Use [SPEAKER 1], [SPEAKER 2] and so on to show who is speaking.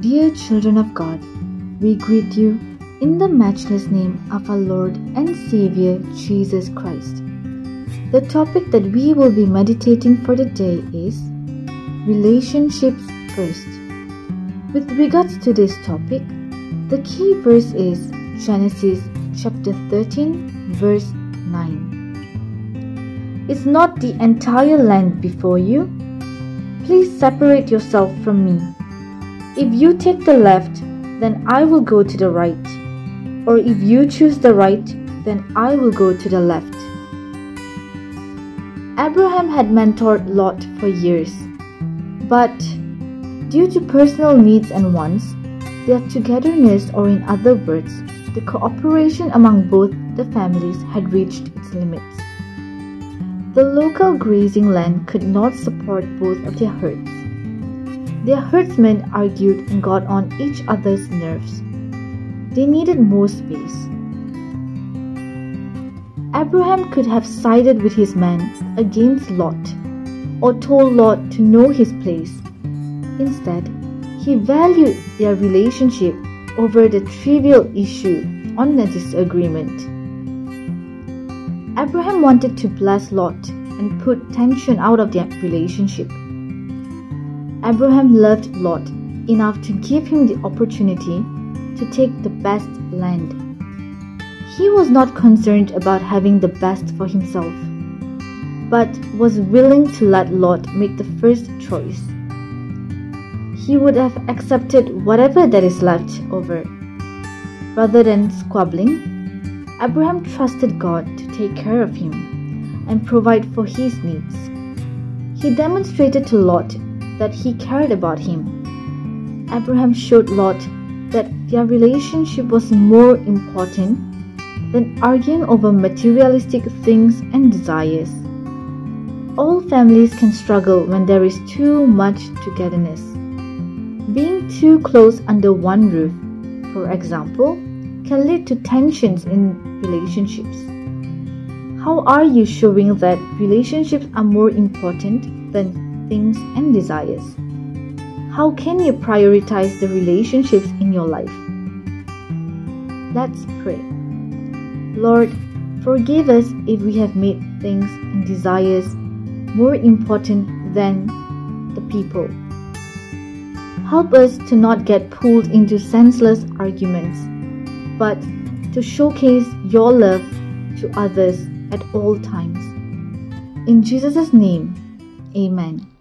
[SPEAKER 1] Dear children of God, we greet you in the matchless name of our Lord and Savior Jesus Christ. The topic that we will be meditating for the day is Relationships First. With regards to this topic, the key verse is Genesis chapter 13, verse 9. Is not the entire land before you? Please separate yourself from me if you take the left, then I will go to the right. Or if you choose the right, then I will go to the left. Abraham had mentored Lot for years. But due to personal needs and wants, their togetherness, or in other words, the cooperation among both the families had reached its limits. The local grazing land could not support both of their herds. Their herdsmen argued and got on each other's nerves. They needed more space. Abraham could have sided with his men against Lot or told Lot to know his place. Instead, he valued their relationship over the trivial issue on the disagreement. Abraham wanted to bless Lot and put tension out of their relationship. Abraham loved Lot enough to give him the opportunity to take the best land. He was not concerned about having the best for himself, but was willing to let Lot make the first choice. He would have accepted whatever that is left over. Rather than squabbling, Abraham trusted God to take care of him and provide for his needs. He demonstrated to Lot that he cared about him. Abraham showed Lot that their relationship was more important than arguing over materialistic things and desires. All families can struggle when there is too much togetherness. Being too close under one roof, for example, can lead to tensions in relationships. How are you showing that relationships are more important than things, and desires. How can you prioritize the relationships in your life? Let's pray. Lord, forgive us if we have made things and desires more important than the people. Help us to not get pulled into senseless arguments, but to showcase your love to others at all times. In Jesus' name, Amen.